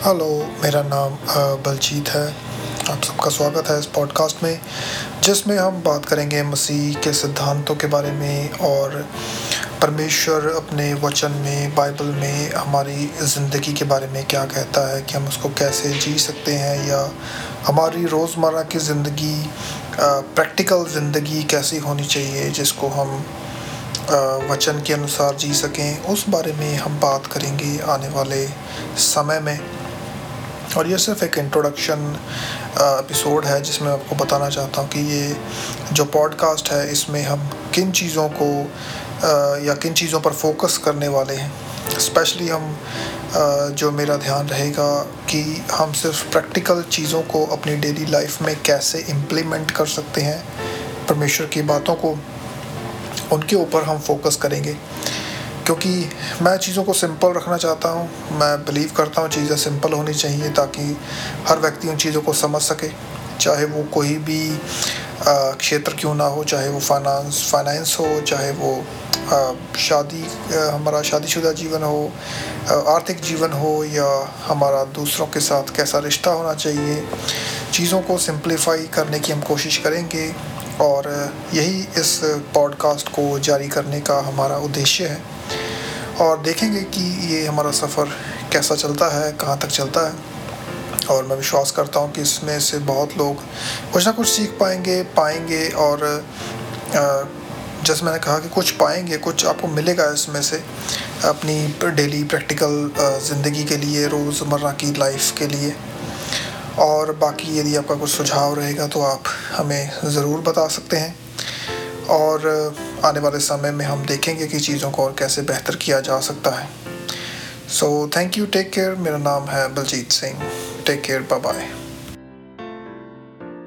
Hello मेरा नाम बलजीत है। आप सबका स्वागत है इस पॉडकास्ट में, जिसमें हम बात करेंगे मसीह के सिद्धांतों के बारे में और परमेश्वर अपने वचन में, बाइबल में, हमारी ज़िंदगी के बारे में क्या कहता है, कि हम उसको कैसे जी सकते हैं, या हमारी रोज़मर्रा की ज़िंदगी प्रैक्टिकल ज़िंदगी कैसी होनी चाहिए, जिसको हम वचन के अनुसार जी सकें, उस बारे में हम बात करेंगे आने वाले समय में। और ये सिर्फ़ एक इंट्रोडक्शन एपिसोड है जिसमें आपको बताना चाहता हूँ कि ये जो पॉडकास्ट है, इसमें हम किन चीज़ों को या किन चीज़ों पर फोकस करने वाले हैं। स्पेशली हम जो मेरा ध्यान रहेगा कि हम सिर्फ़ प्रैक्टिकल चीज़ों को अपनी डेली लाइफ में कैसे इम्प्लीमेंट कर सकते हैं, परमेश्वर की बातों को, उनके ऊपर हम फोकस करेंगे। क्योंकि मैं चीज़ों को सिंपल रखना चाहता हूँ। मैं बिलीव करता हूँ चीज़ें सिंपल होनी चाहिए ताकि हर व्यक्ति उन चीज़ों को समझ सके। चाहे वो कोई भी क्षेत्र क्यों ना हो, चाहे वो फाइनेंस फाइनेंस हो, चाहे वो शादी हमारा शादीशुदा जीवन हो आर्थिक जीवन हो या हमारा दूसरों के साथ कैसा रिश्ता होना चाहिए। चीज़ों को सिंप्लीफाई करने की हम कोशिश करेंगे और यही इस पॉडकास्ट को जारी करने का हमारा उद्देश्य है। और देखेंगे कि ये हमारा सफ़र कैसा चलता है, कहाँ तक चलता है। और मैं विश्वास करता हूँ कि इसमें से बहुत लोग कुछ ना कुछ सीख पाएँगे पाएँगे और जैसे मैंने कहा कि कुछ पाएँगे, कुछ आपको मिलेगा इसमें से अपनी डेली प्रैक्टिकल ज़िंदगी के लिए, रोज़मर्रा की लाइफ के लिए। और बाकी यदि आपका कुछ सुझाव रहेगा तो आप हमें ज़रूर बता सकते हैं। और आने वाले समय में हम देखेंगे कि चीज़ों को और कैसे बेहतर किया जा सकता है। So thank you take care मेरा नाम है Baljeet Singh. Take care bye bye